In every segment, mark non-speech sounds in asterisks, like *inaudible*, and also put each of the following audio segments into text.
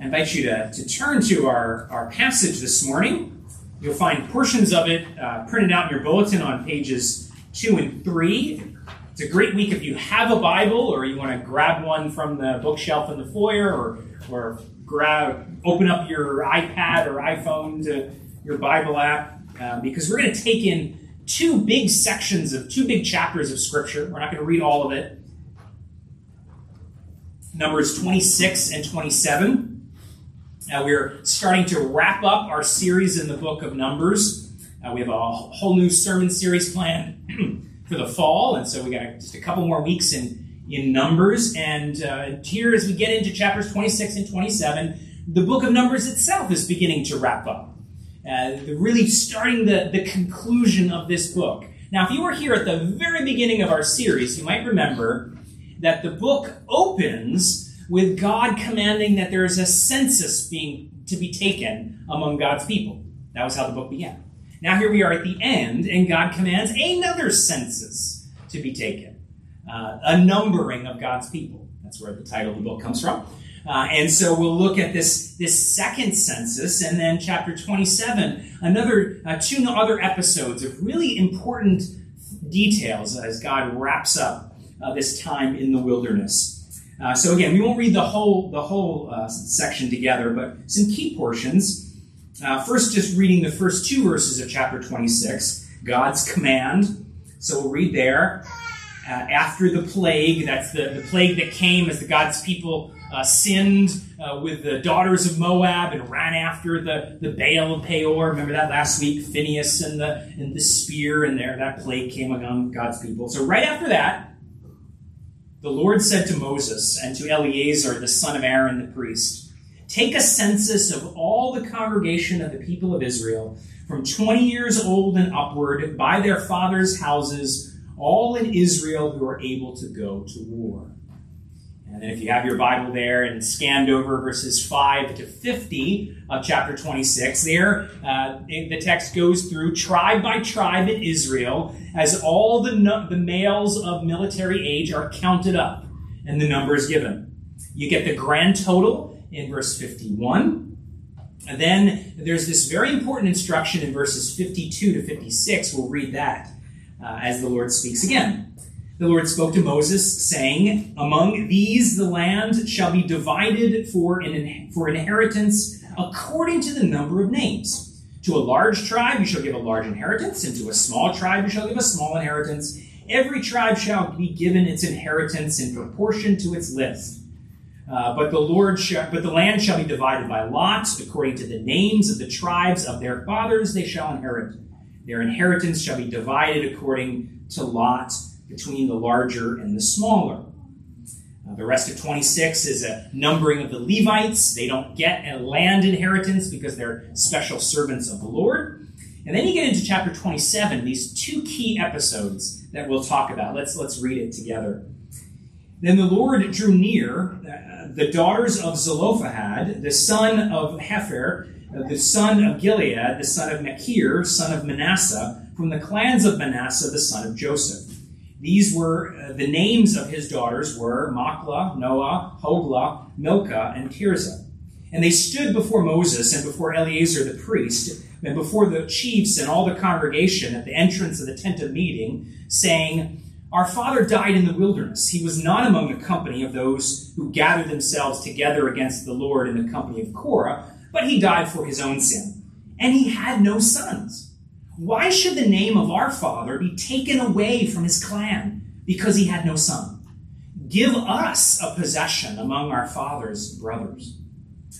I invite you to, to turn to our, our passage this morning. You'll find portions of it uh, printed out in your bulletin on pages 2 and 3. It's a great week if you have a Bible or you want to grab one from the bookshelf in the foyer or, or grab, open up your iPad or iPhone to your Bible app uh, because we're going to take in two big sections of two big chapters of Scripture. We're not going to read all of it. Numbers 26 and 27. Uh, we're starting to wrap up our series in the book of Numbers. Uh, we have a whole new sermon series planned *clears throat* for the fall, and so we got just a couple more weeks in in Numbers. And uh, here, as we get into chapters 26 and 27, the book of Numbers itself is beginning to wrap up. Uh, really starting the, the conclusion of this book. Now, if you were here at the very beginning of our series, you might remember that the book opens with God commanding that there is a census being to be taken among God's people. That was how the book began. Now here we are at the end, and God commands another census to be taken, uh, a numbering of God's people. That's where the title of the book comes from. Uh, and so we'll look at this, this second census, and then chapter 27, another uh, two other episodes of really important details as God wraps up uh, this time in the wilderness. Uh, so again, we won't read the whole the whole uh, section together, but some key portions. Uh, first, just reading the first two verses of chapter 26, God's command. So we'll read there. Uh, after the plague, that's the, the plague that came as the God's people uh, sinned uh, with the daughters of Moab and ran after the, the Baal of Peor. Remember that last week, Phinehas and the and the spear, and there that plague came among God's people. So right after that, the Lord said to Moses and to Eleazar, the son of Aaron the priest, Take a census of all the congregation of the people of Israel, from 20 years old and upward, by their fathers' houses, all in Israel who are able to go to war. And then if you have your Bible there and scanned over verses 5 to 50 of chapter 26, there uh, the text goes through tribe by tribe in Israel as all the, the males of military age are counted up and the number is given. You get the grand total in verse 51. And then there's this very important instruction in verses 52 to 56. We'll read that uh, as the Lord speaks again. The Lord spoke to Moses, saying, Among these the land shall be divided for an, for inheritance according to the number of names. To a large tribe you shall give a large inheritance, and to a small tribe you shall give a small inheritance. Every tribe shall be given its inheritance in proportion to its list. Uh, but the Lord shall, but the land shall be divided by lots according to the names of the tribes of their fathers they shall inherit. Their inheritance shall be divided according to lots between the larger and the smaller. Uh, the rest of 26 is a numbering of the Levites. They don't get a land inheritance because they're special servants of the Lord. And then you get into chapter 27, these two key episodes that we'll talk about. Let's, let's read it together. Then the Lord drew near uh, the daughters of Zelophehad, the son of Hepher, uh, the son of Gilead, the son of Machir, son of Manasseh, from the clans of Manasseh, the son of Joseph. These were uh, the names of his daughters were Machlah, Noah, Hoglah, Milcah, and Tirzah. And they stood before Moses and before Eleazar the priest and before the chiefs and all the congregation at the entrance of the tent of meeting, saying, Our father died in the wilderness. He was not among the company of those who gathered themselves together against the Lord in the company of Korah, but he died for his own sin. And he had no sons. Why should the name of our father be taken away from his clan because he had no son? Give us a possession among our father's brothers.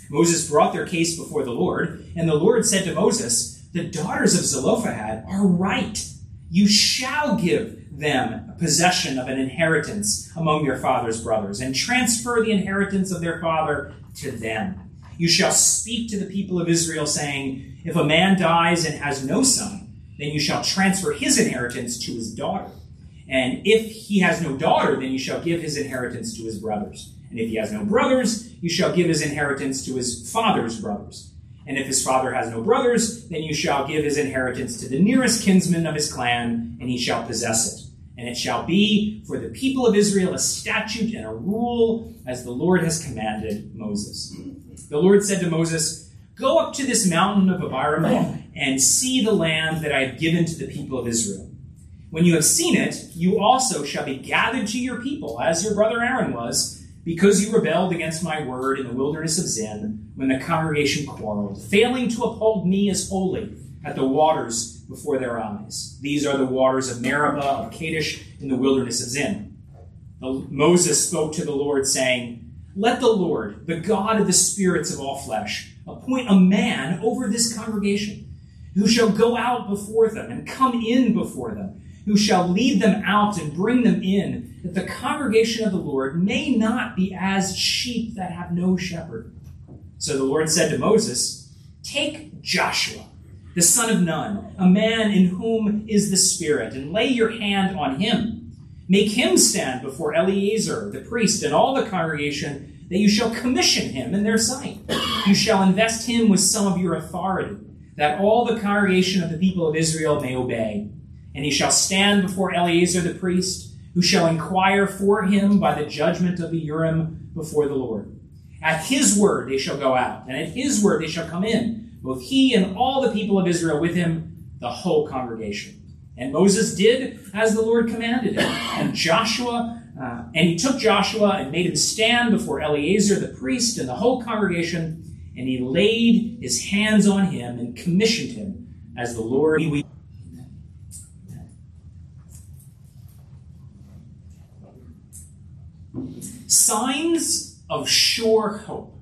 Moses brought their case before the Lord, and the Lord said to Moses, The daughters of Zelophehad are right. You shall give them a possession of an inheritance among your father's brothers, and transfer the inheritance of their father to them. You shall speak to the people of Israel, saying, If a man dies and has no son, then you shall transfer his inheritance to his daughter. And if he has no daughter, then you shall give his inheritance to his brothers. And if he has no brothers, you shall give his inheritance to his father's brothers. And if his father has no brothers, then you shall give his inheritance to the nearest kinsman of his clan, and he shall possess it. And it shall be for the people of Israel a statute and a rule as the Lord has commanded Moses. The Lord said to Moses, Go up to this mountain of Abarim and see the land that I have given to the people of Israel. When you have seen it, you also shall be gathered to your people, as your brother Aaron was, because you rebelled against my word in the wilderness of Zin, when the congregation quarreled, failing to uphold me as holy at the waters before their eyes. These are the waters of Meribah, of Kadesh, in the wilderness of Zin. Moses spoke to the Lord, saying, Let the Lord, the God of the spirits of all flesh, appoint a man over this congregation, who shall go out before them and come in before them who shall lead them out and bring them in, that the congregation of the Lord may not be as sheep that have no shepherd. So the Lord said to Moses, Take Joshua, the son of Nun, a man in whom is the Spirit, and lay your hand on him. Make him stand before Eleazar, the priest, and all the congregation, that you shall commission him in their sight. You shall invest him with some of your authority, that all the congregation of the people of Israel may obey. And he shall stand before Eleazar the priest, who shall inquire for him by the judgment of the Urim before the Lord. At his word they shall go out, and at his word they shall come in, both he and all the people of Israel with him, the whole congregation. And Moses did as the Lord commanded him. And Joshua, uh, and he took Joshua and made him stand before Eleazar the priest and the whole congregation, and he laid his hands on him and commissioned him as the Lord. Signs of sure hope.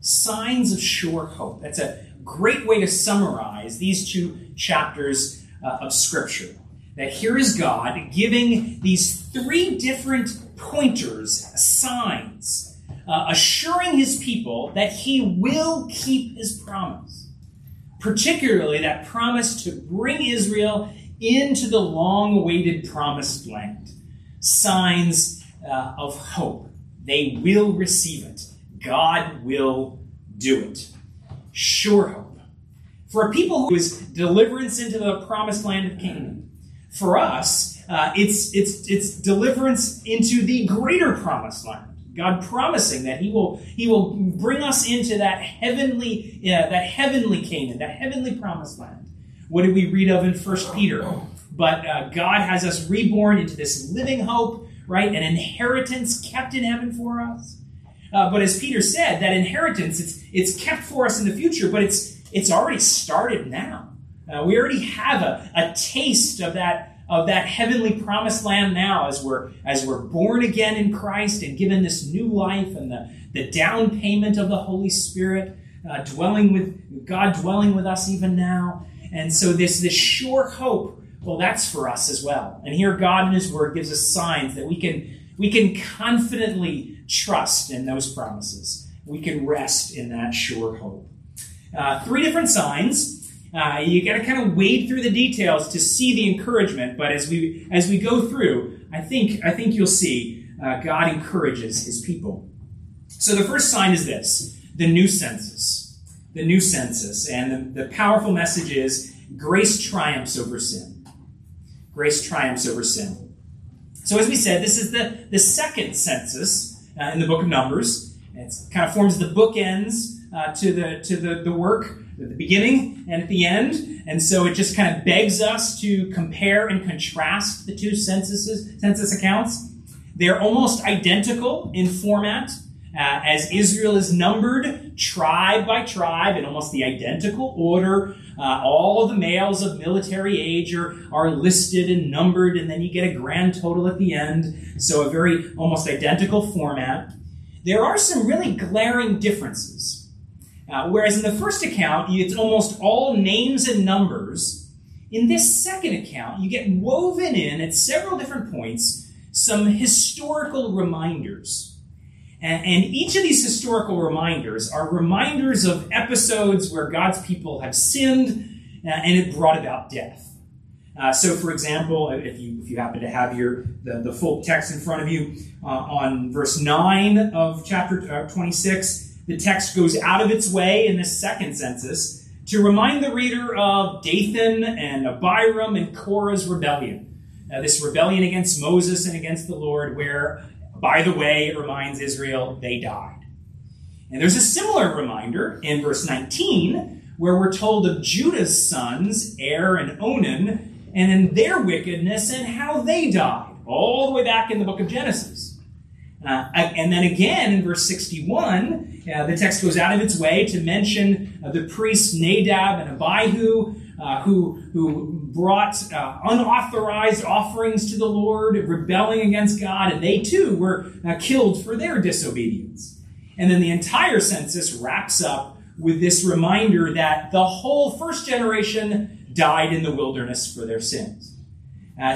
Signs of sure hope. That's a great way to summarize these two chapters uh, of Scripture. That here is God giving these three different pointers, signs, uh, assuring his people that he will keep his promise. Particularly that promise to bring Israel into the long awaited promised land. Signs uh, of hope. They will receive it. God will do it. Sure hope. For a people who is deliverance into the promised land of Canaan. For us, uh, it's, it's, it's deliverance into the greater promised land. God promising that He will He will bring us into that heavenly uh, that heavenly Canaan, that heavenly promised land. What did we read of in First Peter? But uh, God has us reborn into this living hope right? An inheritance kept in heaven for us. Uh, but as Peter said, that inheritance, it's, it's kept for us in the future, but it's, it's already started now. Uh, we already have a, a taste of that, of that heavenly promised land now as we're, as we're born again in Christ and given this new life and the, the down payment of the Holy Spirit uh, dwelling with God dwelling with us even now. And so this, this sure hope well, that's for us as well. And here God in His Word gives us signs that we can we can confidently trust in those promises. We can rest in that sure hope. Uh, three different signs. Uh, you got to kind of wade through the details to see the encouragement. But as we as we go through, I think I think you'll see uh, God encourages His people. So the first sign is this: the new census, the new census, and the, the powerful message is grace triumphs over sin grace triumphs over sin. So, as we said, this is the, the second census uh, in the book of Numbers. It kind of forms the bookends uh, to, the, to the, the work at the beginning and at the end. And so it just kind of begs us to compare and contrast the two censuses, census accounts. They're almost identical in format. Uh, as Israel is numbered tribe by tribe in almost the identical order uh, all of the males of military age are, are listed and numbered, and then you get a grand total at the end. So, a very almost identical format. There are some really glaring differences. Uh, whereas in the first account, it's almost all names and numbers. In this second account, you get woven in at several different points some historical reminders. And, and, each of these historical reminders are reminders of episodes where God's people have sinned uh, and it brought about death. Uh, so, for example, if you, if you happen to have your the, the full text in front of you, uh, on verse 9 of chapter uh, 26, the text goes out of its way in this second census to remind the reader of Dathan and Abiram and Korah's rebellion this rebellion against Moses and against the Lord, where, by the way, it reminds Israel they died. And there's a similar reminder in verse 19, where we're told of Judah's sons, Er and Onan, and in their wickedness and how they died, all the way back in the book of Genesis. Uh, and then again in verse 61, uh, the text goes out of its way to mention uh, the priests Nadab and Abihu, uh, who, who brought uh, unauthorized offerings to the Lord, rebelling against God, and they too were uh, killed for their disobedience. And then the entire census wraps up with this reminder that the whole first generation died in the wilderness for their sins.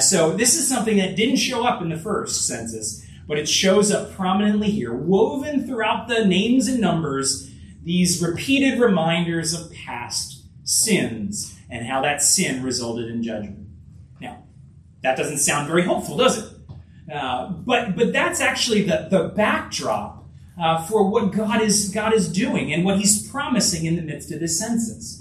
So this is something that didn't show up in the first census, but it shows up prominently here, woven throughout the names and numbers, these repeated reminders of past sins and how that sin resulted in judgment. Now, that doesn't sound very hopeful, does it? Uh, but but that's actually the, the backdrop uh, for what God is, God is doing and what He's promising in the midst of this census.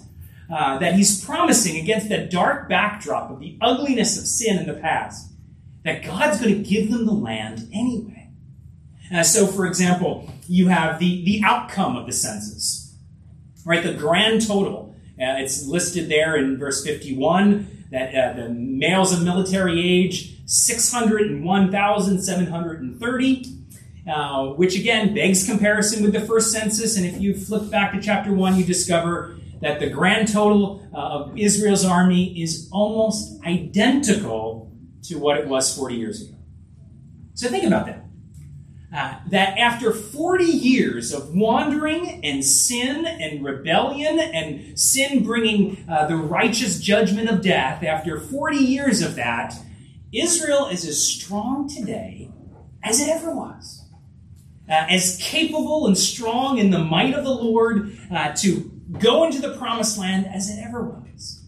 Uh, that He's promising against that dark backdrop of the ugliness of sin in the past, that God's going to give them the land anyway. Uh, so, for example, you have the, the outcome of the census, right? The grand total. Uh, it's listed there in verse 51 that uh, the males of military age, 601,730 uh, which again begs comparison with the first census. And if you flip back to chapter 1, you discover that the grand total uh, of Israel's army is almost identical to what it was 40 years ago. So think about that. Uh, that after 40 years of wandering and sin and rebellion and sin bringing uh, the righteous judgment of death, after 40 years of that, Israel is as strong today as it ever was uh, as capable and strong in the might of the Lord uh, to go into the promised land as it ever was.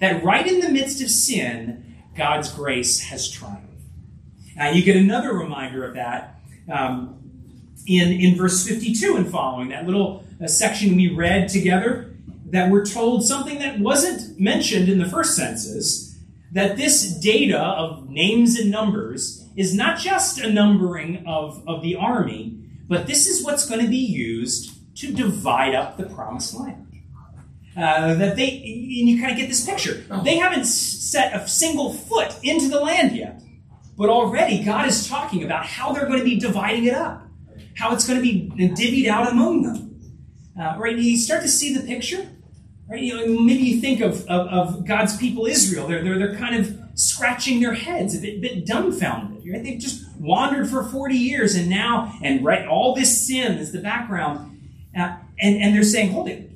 That right in the midst of sin, God's grace has triumphed. Now, you get another reminder of that um, in, in verse 52 and following, that little uh, section we read together, that we're told something that wasn't mentioned in the first census that this data of names and numbers is not just a numbering of, of the army, but this is what's going to be used to divide up the promised land. Uh, that they, and you kind of get this picture. Oh. They haven't set a single foot into the land yet, but already God is talking about how they're going to be dividing it up, how it's going to be divvied out among them. Uh, right? You start to see the picture. Right? You know, maybe you think of, of, of, God's people, Israel. They're, they're, they're kind of scratching their heads, a bit, bit dumbfounded. Right? They've just wandered for 40 years, and now, and right, all this sin is the background. Uh, and, and they're saying, hold it,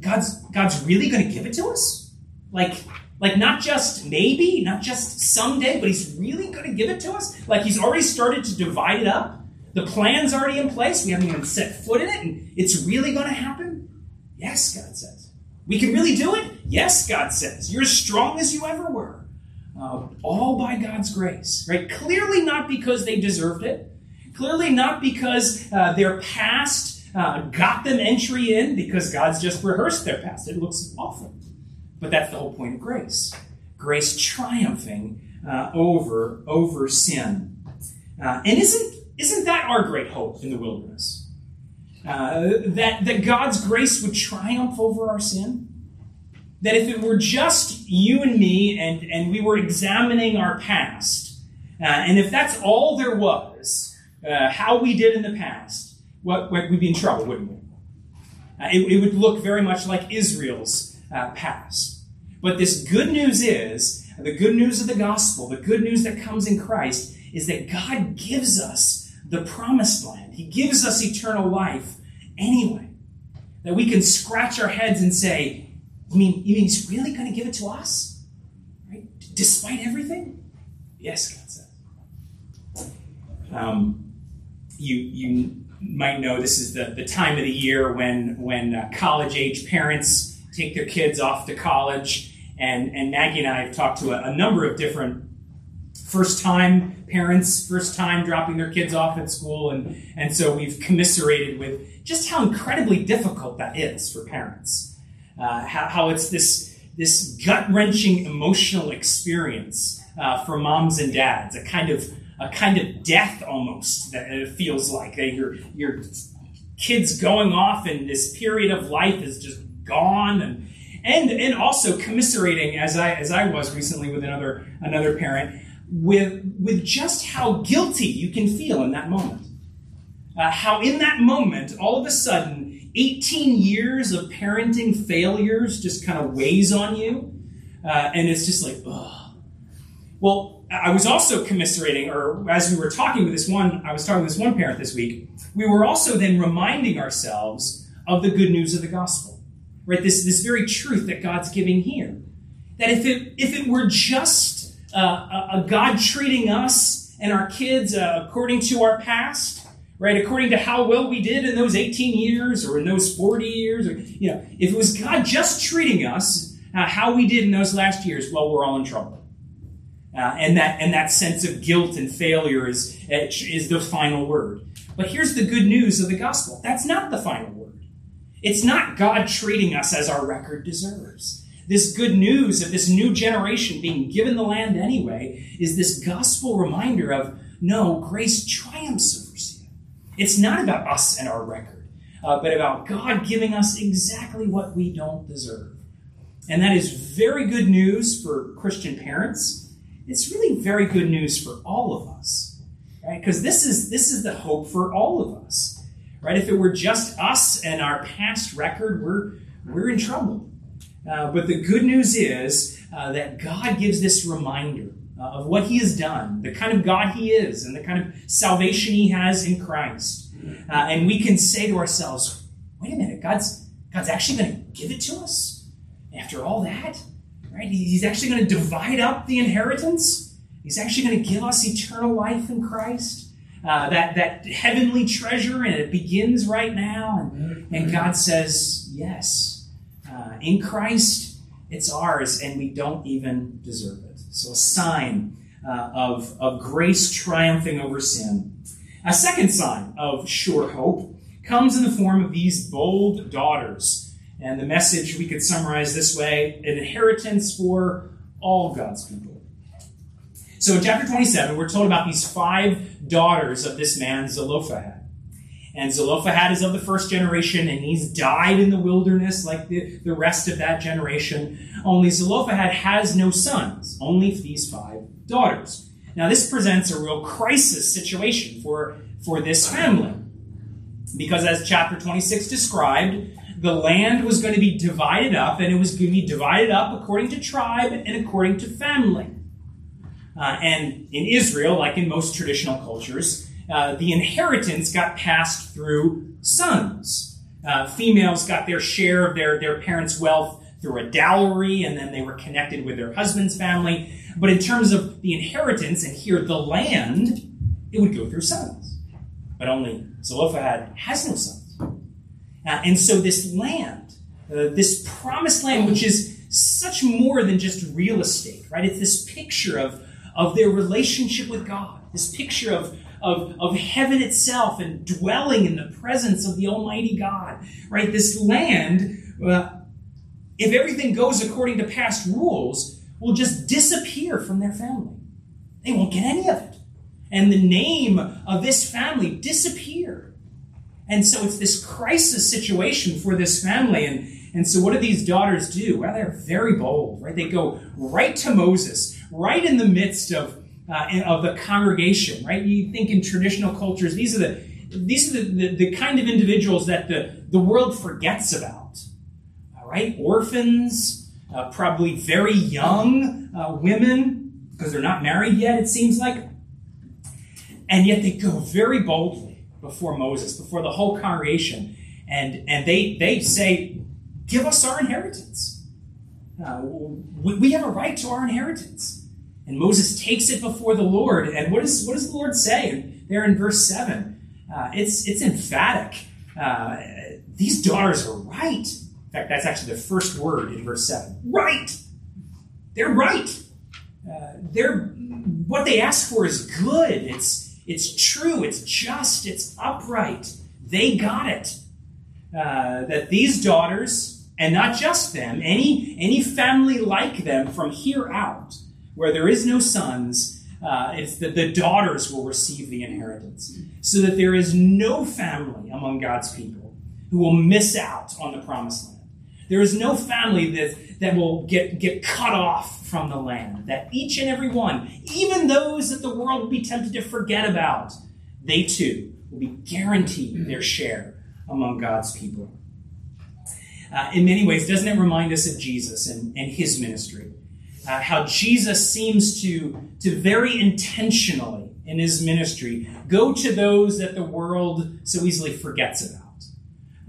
God's, God's really going to give it to us? Like, like not just maybe, not just someday, but he's really going to give it to us? Like he's already started to divide it up? The plan's already in place. We haven't even set foot in it, and it's really going to happen? Yes, God says. We can really do it? Yes, God says. You're as strong as you ever were. Uh, all by God's grace, right? Clearly not because they deserved it. Clearly not because uh, their past uh, got them entry in, because God's just rehearsed their past. It looks awful. But that's the whole point of grace. Grace triumphing uh, over, over sin. Uh, and isn't, isn't that our great hope in the wilderness? Uh, that, that God's grace would triumph over our sin? that if it were just you and me and, and we were examining our past, uh, and if that's all there was, uh, how we did in the past, what, we'd be in trouble, wouldn't we? Uh, it, it, would look very much like Israel's uh, past. But this good news is the good news of the gospel, the good news that comes in Christ, is that God gives us the promised land. He gives us eternal life anyway. That we can scratch our heads and say, you mean, you mean he's really going to give it to us? Right? Despite everything? Yes, God says. Um, you, you might know this is the, the time of the year when, when uh, college age parents take their kids off to college. And, and Maggie and I have talked to a, a number of different first time parents, first time dropping their kids off at school. And, and so we've commiserated with just how incredibly difficult that is for parents uh, how, how, it's this, this gut wrenching emotional experience uh, for moms and dads, a kind of a kind of death almost that it feels like. That your your kids going off and this period of life is just gone and and and also commiserating as I as I was recently with another another parent with with just how guilty you can feel in that moment. Uh, how in that moment, all of a sudden, 18 years of parenting failures just kind of weighs on you, uh, and it's just like, ugh. Well, I was also commiserating, or as we were talking with this one, I was talking with this one parent this week. We were also then reminding ourselves of the good news of the gospel, right? This this very truth that God's giving here. That if it if it were just uh, a, God treating us and our kids uh, according to our past, right? According to how well we did in those 18 years or in those 40 years, or, you know, if it was God just treating us uh, how we did in those last years, well, we're all in trouble. Uh, and that and that sense of guilt and failure is is the final word. But here's the good news of the gospel. That's not the final word. It's not God treating us as our record deserves. This good news of this new generation being given the land anyway is this gospel reminder of no, grace triumphs over sin. It's not about us and our record, uh, but about God giving us exactly what we don't deserve. And that is very good news for Christian parents. It's really very good news for all of us. Right? Because this is this is the hope for all of us. Right? If it were just us and our past record, we're we're in trouble. Uh, but the good news is uh, that God gives this reminder uh, of what He has done, the kind of God He is, and the kind of salvation He has in Christ. Uh, and we can say to ourselves, wait a minute, God's, God's actually going to give it to us after all that? Right? He's actually going to divide up the inheritance. He's actually going to give us eternal life in Christ. Uh, that, that heavenly treasure, and it begins right now. And, and God says, yes, uh, in Christ, it's ours, and we don't even deserve it. So, a sign uh, of, of grace triumphing over sin. A second sign of sure hope comes in the form of these bold daughters. And the message we could summarize this way an inheritance for all God's people. So in chapter 27, we're told about these five daughters of this man, Zelophehad. And Zelophehad is of the first generation, and he's died in the wilderness like the, the rest of that generation. Only Zelophehad has no sons, only these five daughters. Now, this presents a real crisis situation for, for this family. Because as chapter 26 described, the land was going to be divided up, and it was going to be divided up according to tribe and according to family. Uh, and in Israel, like in most traditional cultures, uh, the inheritance got passed through sons. Uh, females got their share of their, their parents' wealth through a dowry, and then they were connected with their husband's family. But in terms of the inheritance, and here the land, it would go through sons. But only Zelophehad has no sons. Uh, and so this land, uh, this promised land, which is such more than just real estate, right? It's this picture of, of their relationship with God, this picture of, of, of heaven itself and dwelling in the presence of the Almighty God, right? This land, uh, if everything goes according to past rules, will just disappear from their family. They won't get any of it. And the name of this family disappear. And so it's this crisis situation for this family. And, and so what do these daughters do? Well, they're very bold, right? They go right to Moses, right in the midst of uh, of the congregation, right? You think in traditional cultures, these are the these are the, the, the kind of individuals that the, the world forgets about. All right? Orphans, uh, probably very young uh, women, because they're not married yet, it seems like. And yet they go very boldly before Moses, before the whole congregation, and, and they, they say, Give us our inheritance. Uh, we, we have a right to our inheritance. And Moses takes it before the Lord. And what, is, what does the Lord say there in verse 7? Uh, it's, it's emphatic. Uh, these daughters are right. In fact, that's actually the first word in verse 7. Right! They're right. Uh, they're, what they ask for is good. It's, it's true. It's just. It's upright. They got it. Uh, that these daughters, and not just them, any, any family like them from here out, where there is no sons, uh, it's that the daughters will receive the inheritance, so that there is no family among God's people who will miss out on the promised land. There is no family that, that will get, get cut off from the land. That each and every one, even those that the world will be tempted to forget about, they too will be guaranteed their share among God's people. Uh, in many ways, doesn't it remind us of Jesus and, and his ministry? uh, how Jesus seems to, to very intentionally in his ministry go to those that the world so easily forgets about.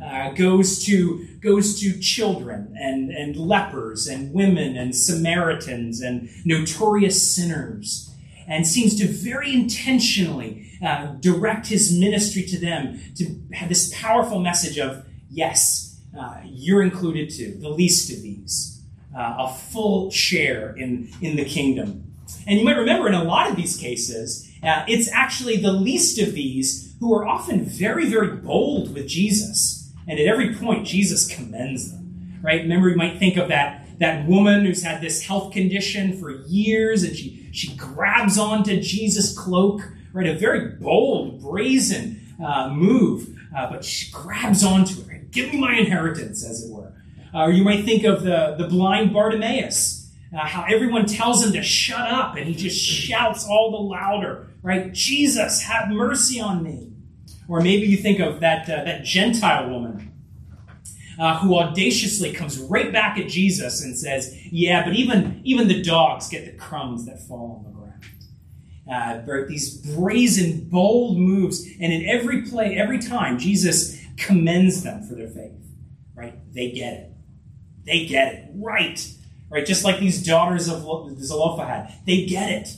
Uh, goes to goes to children and, and lepers and women and Samaritans and notorious sinners, and seems to very intentionally uh, direct his ministry to them to have this powerful message of yes, uh, you're included too, the least of these uh, a full share in, in the kingdom. And you might remember in a lot of these cases, uh, it's actually the least of these who are often very, very bold with Jesus. And at every point, Jesus commends them. Right? Remember, you might think of that, that woman who's had this health condition for years and she, she grabs onto Jesus' cloak, right? A very bold, brazen uh, move, uh, but she grabs onto it. Right? Give me my inheritance, as it were. Uh, or you might think of the, the blind Bartimaeus, uh, how everyone tells him to shut up and he just shouts all the louder, right? Jesus, have mercy on me. Or maybe you think of that, uh, that Gentile woman uh, who audaciously comes right back at Jesus and says, Yeah, but even, even the dogs get the crumbs that fall on the ground. Uh, these brazen, bold moves, and in every play, every time, Jesus commends them for their faith. Right? They get it. They get it. Right. Right. Just like these daughters of Zelophehad. They get it.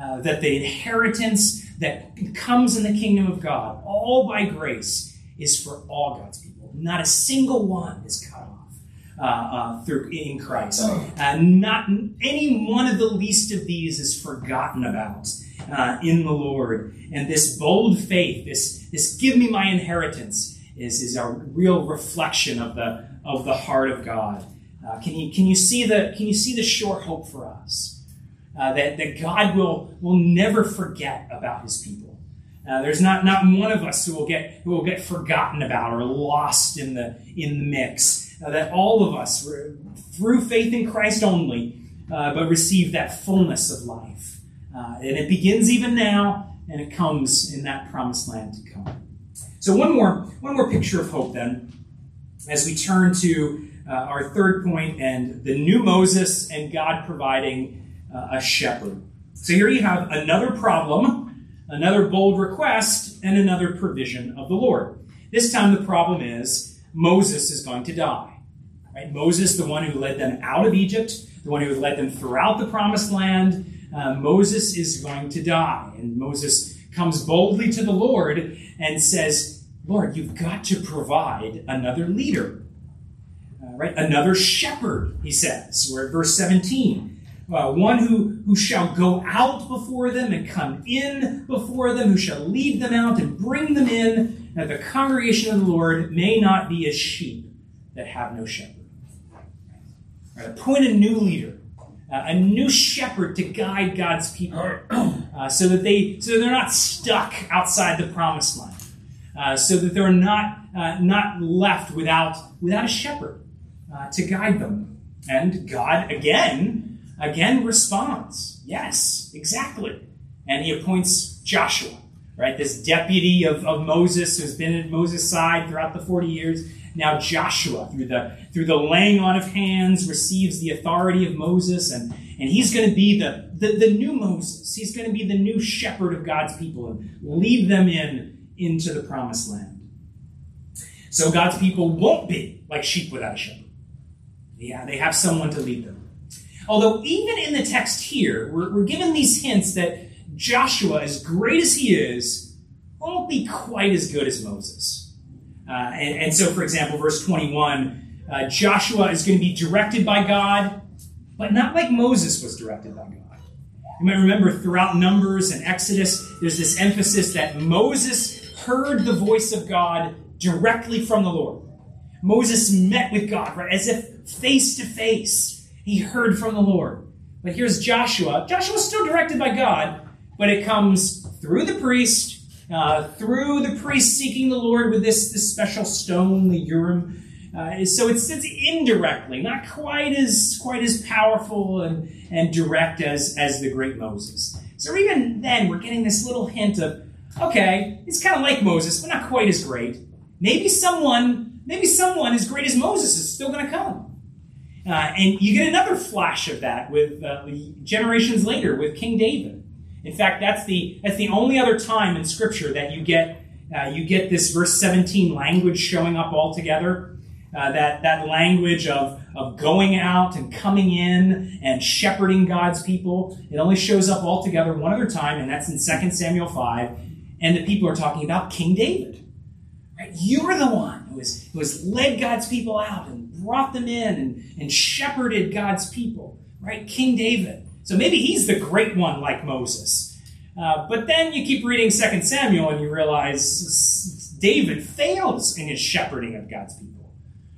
Uh, that the inheritance that comes in the kingdom of God, all by grace, is for all God's people. Not a single one is cut off. Uh, uh, through in Christ. Uh, not any one of the least of these is forgotten about uh, in the Lord. And this bold faith, this this give me my inheritance, is is a real reflection of the of the heart of God. Uh, can, you, can, you see the, can you see the sure hope for us? Uh, that, that God will, will never forget about his people. Uh, there's not, not one of us who will get who will get forgotten about or lost in the in the mix. Uh, that all of us, through faith in Christ only, uh, but receive that fullness of life, uh, and it begins even now, and it comes in that promised land to come. So one more one more picture of hope then as we turn to uh, our third point and the new Moses and God providing uh, a shepherd. So here you have another problem, another bold request, and another provision of the Lord. This time the problem is Moses is going to die. Right? Moses, the one who led them out of Egypt, the one who led them throughout the promised land, uh, Moses is going to die. And Moses comes boldly to the Lord and says, Lord, you've got to provide another leader, uh, right? Another shepherd, he says. We're at verse 17. Uh, one who, who shall go out before them and come in before them, who shall lead them out and bring them in, that the congregation of the Lord may not be as sheep that have no shepherd. Right, appoint a new leader, uh, a new shepherd to guide God's people, *clears throat* uh, so that they so they're not stuck outside the promised land. Uh, so that they're not, uh, not left without, without a shepherd uh, to guide them. And God again, again responds, yes, exactly. And he appoints Joshua, right? This deputy of, of Moses who's been at Moses' side throughout the 40 years. Now Joshua, through the, through the laying on of hands, receives the authority of Moses, and, and he's going to be the, the, the new Moses. He's going to be the new shepherd of God's people and lead them in into the promised land. So God's people won't be like sheep without a shepherd. Yeah, they have someone to lead them. Although, even in the text here, we're, we're given these hints that Joshua, as great as he is, won't be quite as good as Moses. Uh, and, and, so, for example, verse 21 uh, Joshua is going to be directed by God, but not like Moses was directed by God. You might remember throughout Numbers and Exodus, there's this emphasis that Moses heard the voice of God directly from the Lord. Moses met with God, right, as if face to face. He heard from the Lord. But here's Joshua. Joshua's still directed by God, but it comes through the priest, uh, through the priest seeking the Lord with this, this special stone, the Urim. Uh, so it's, it's indirectly, not quite as quite as powerful and, and direct as, as the great Moses. So even then, we're getting this little hint of, okay, it's kind of like Moses, but not quite as great. Maybe someone, maybe someone as great as Moses is still going to come. Uh, and you get another flash of that with uh, generations later with King David. In fact, that's the that's the only other time in Scripture that you get uh, you get this verse 17 language showing up all together. Uh, that that language of of going out and coming in and shepherding God's people. It only shows up all together one other time, and that's in 2 Samuel 5. And the people are talking about King David. Right? You are the one who has, who has led God's people out and brought them in and, and shepherded God's people. Right? King David. So maybe he's the great one like Moses. Uh, but then you keep reading 2 Samuel and you realize David fails in his shepherding of God's people.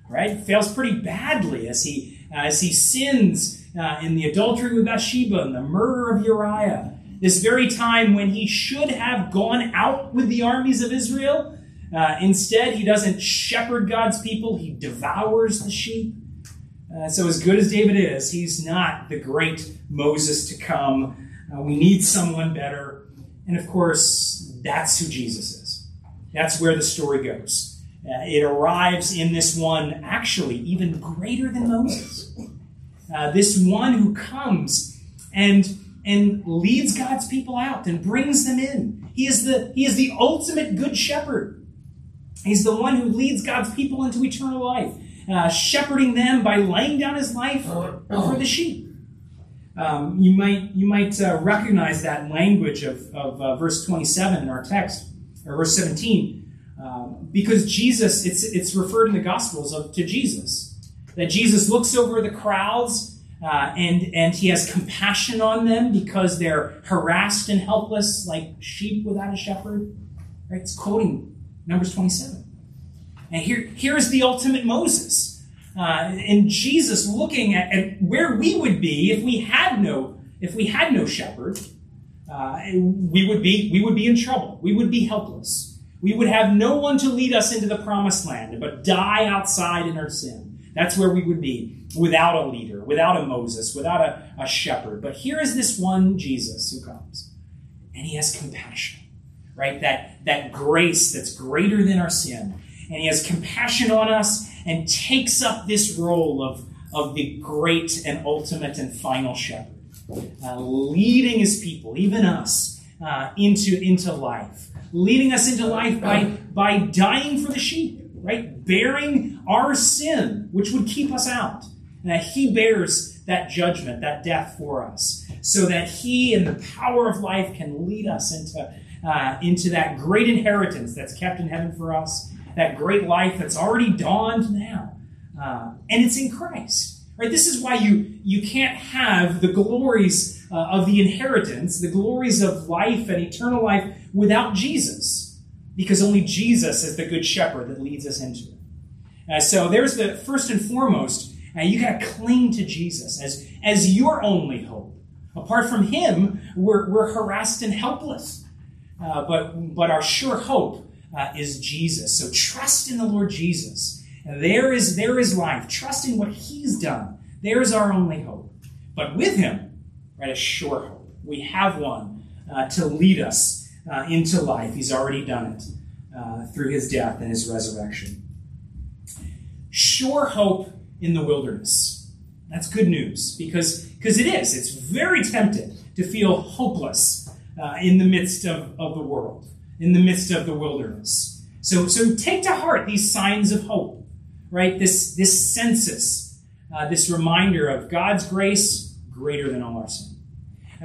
Right? Fails pretty badly as he uh, as he sins uh, in the adultery with Bathsheba and the murder of Uriah. This very time when he should have gone out with the armies of Israel. Uh, instead, he doesn't shepherd God's people, he devours the sheep. Uh, so, as good as David is, he's not the great Moses to come. Uh, we need someone better. And of course, that's who Jesus is. That's where the story goes. Uh, it arrives in this one, actually, even greater than Moses. Uh, this one who comes and, and leads God's people out and brings them in. He is, the, he is the ultimate good shepherd. He's the one who leads God's people into eternal life uh, shepherding them by laying down his life for the sheep. Um, you might you might uh, recognize that language of, of uh, verse 27 in our text, or verse 17, um, because Jesus, it's it's referred in the Gospels of, to Jesus that Jesus looks over the crowds uh, and and he has compassion on them because they're harassed and helpless like sheep without a shepherd. Right? It's quoting Numbers 27. And here, here's the ultimate Moses. Uh, and Jesus looking at, at, where we would be if we had no, if we had no shepherd, uh, we would be, we would be in trouble. We would be helpless. We would have no one to lead us into the promised land, but die outside in our sin. That's where we would be without a leader, without a Moses, without a, a shepherd. But here is this one Jesus who comes, and he has compassion, right? That, that grace that's greater than our sin and he has compassion on us and takes up this role of, of the great and ultimate and final shepherd, uh, leading his people, even us, uh, into, into life, leading us into life by, by dying for the sheep, right? Bearing our sin, which would keep us out. And that he bears that judgment, that death for us, so that he, in the power of life, can lead us into, uh, into that great inheritance that's kept in heaven for us that great life that's already dawned now. Uh, and it's in Christ. Right? This is why you, you can't have the glories uh, of the inheritance, the glories of life and eternal life without Jesus. Because only Jesus is the good shepherd that leads us into it. Uh, so there's the first and foremost, uh, you got to cling to Jesus as, as your only hope. Apart from him, we're, we're harassed and helpless. Uh, but, but our sure hope uh, is Jesus. So trust in the Lord Jesus. There is, there is life. Trust in what He's done. There is our only hope. But with Him, right, a sure hope. We have one uh, to lead us uh, into life. He's already done it uh, through His death and His resurrection. Sure hope in the wilderness. That's good news because because it is. It's very tempting to feel hopeless uh, in the midst of, of the world in the midst of the wilderness. So, so take to heart these signs of hope, right? This, this census, uh, this reminder of God's grace greater than all our sin.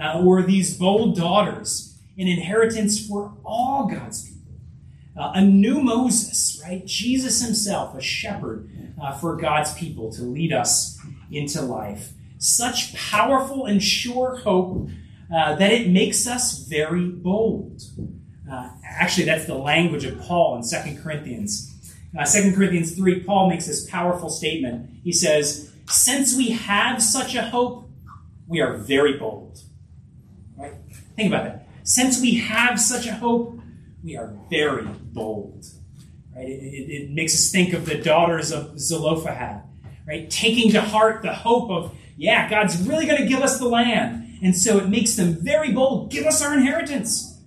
Uh, or these bold daughters, an inheritance for all God's people. Uh, a new Moses, right? Jesus himself, a shepherd uh, for God's people to lead us into life. Such powerful and sure hope uh, that it makes us very bold. Uh, actually, that's the language of Paul in 2 Corinthians. Uh, 2 Corinthians 3, Paul makes this powerful statement. He says, Since we have such a hope, we are very bold. Right? Think about that. Since we have such a hope, we are very bold. Right? It, it, it makes us think of the daughters of Zelophehad, right? Taking to heart the hope of, yeah, God's really going to give us the land. And so it makes them very bold. Give us our inheritance.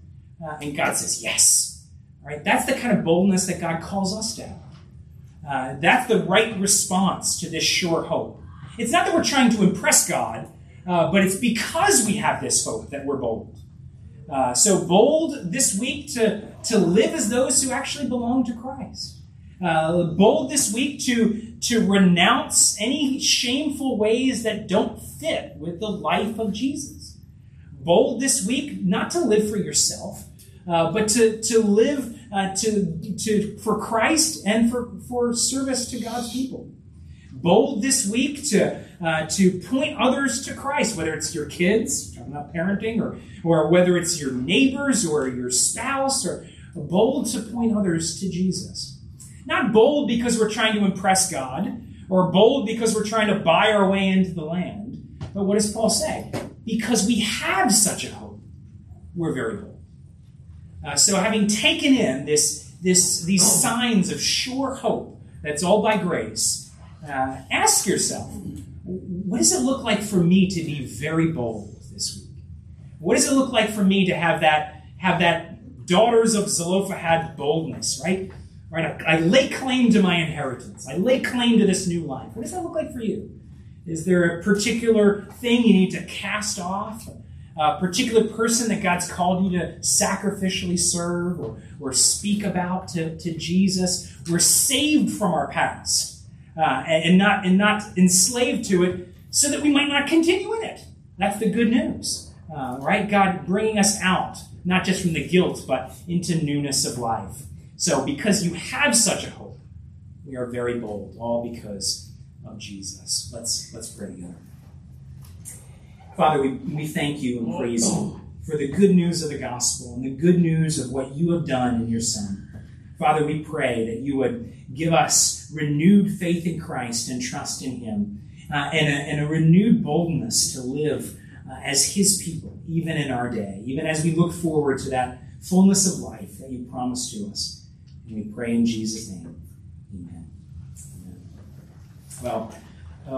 Uh, and God says, yes. Right? That's the kind of boldness that God calls us to. Uh, that's the right response to this sure hope. It's not that we're trying to impress God, uh, but it's because we have this hope that we're bold. Uh, so bold this week to, to live as those who actually belong to Christ. Uh, bold this week to, to renounce any shameful ways that don't fit with the life of Jesus. Bold this week not to live for yourself, uh, but to, to live uh, to, to, for Christ and for, for service to God's people. Bold this week to, uh, to point others to Christ, whether it's your kids, talking about parenting, or, or whether it's your neighbors or your spouse, or bold to point others to Jesus. Not bold because we're trying to impress God, or bold because we're trying to buy our way into the land. But what does Paul say? Because we have such a hope, we're very bold. Uh, so, having taken in this, this, these signs of sure hope that's all by grace, uh, ask yourself what does it look like for me to be very bold this week? What does it look like for me to have that, have that daughters of Zelophehad boldness, right? Right? I, I lay claim to my inheritance. I lay claim to this new life. What does that look like for you? Is there a particular thing you need to cast off? a particular person that God's called you to sacrificially serve or, or speak about to, to Jesus. We're saved from our past uh, and, and, not, and not enslaved to it so that we might not continue in it. That's the good news, uh, right? God bringing us out, not just from the guilt, but into newness of life. So, because you have such a hope, we are very bold, all because of Jesus. Let's, let's pray together. Father, we, we thank you and praise you for the good news of the gospel and the good news of what you have done in your Son. Father, we pray that you would give us renewed faith in Christ and trust in him, uh, and, a, and, a, renewed boldness to live uh, as his people, even in our day, even as we look forward to that fullness of life that you promised to us. And we pray in Jesus' name. Amen. Amen. Well,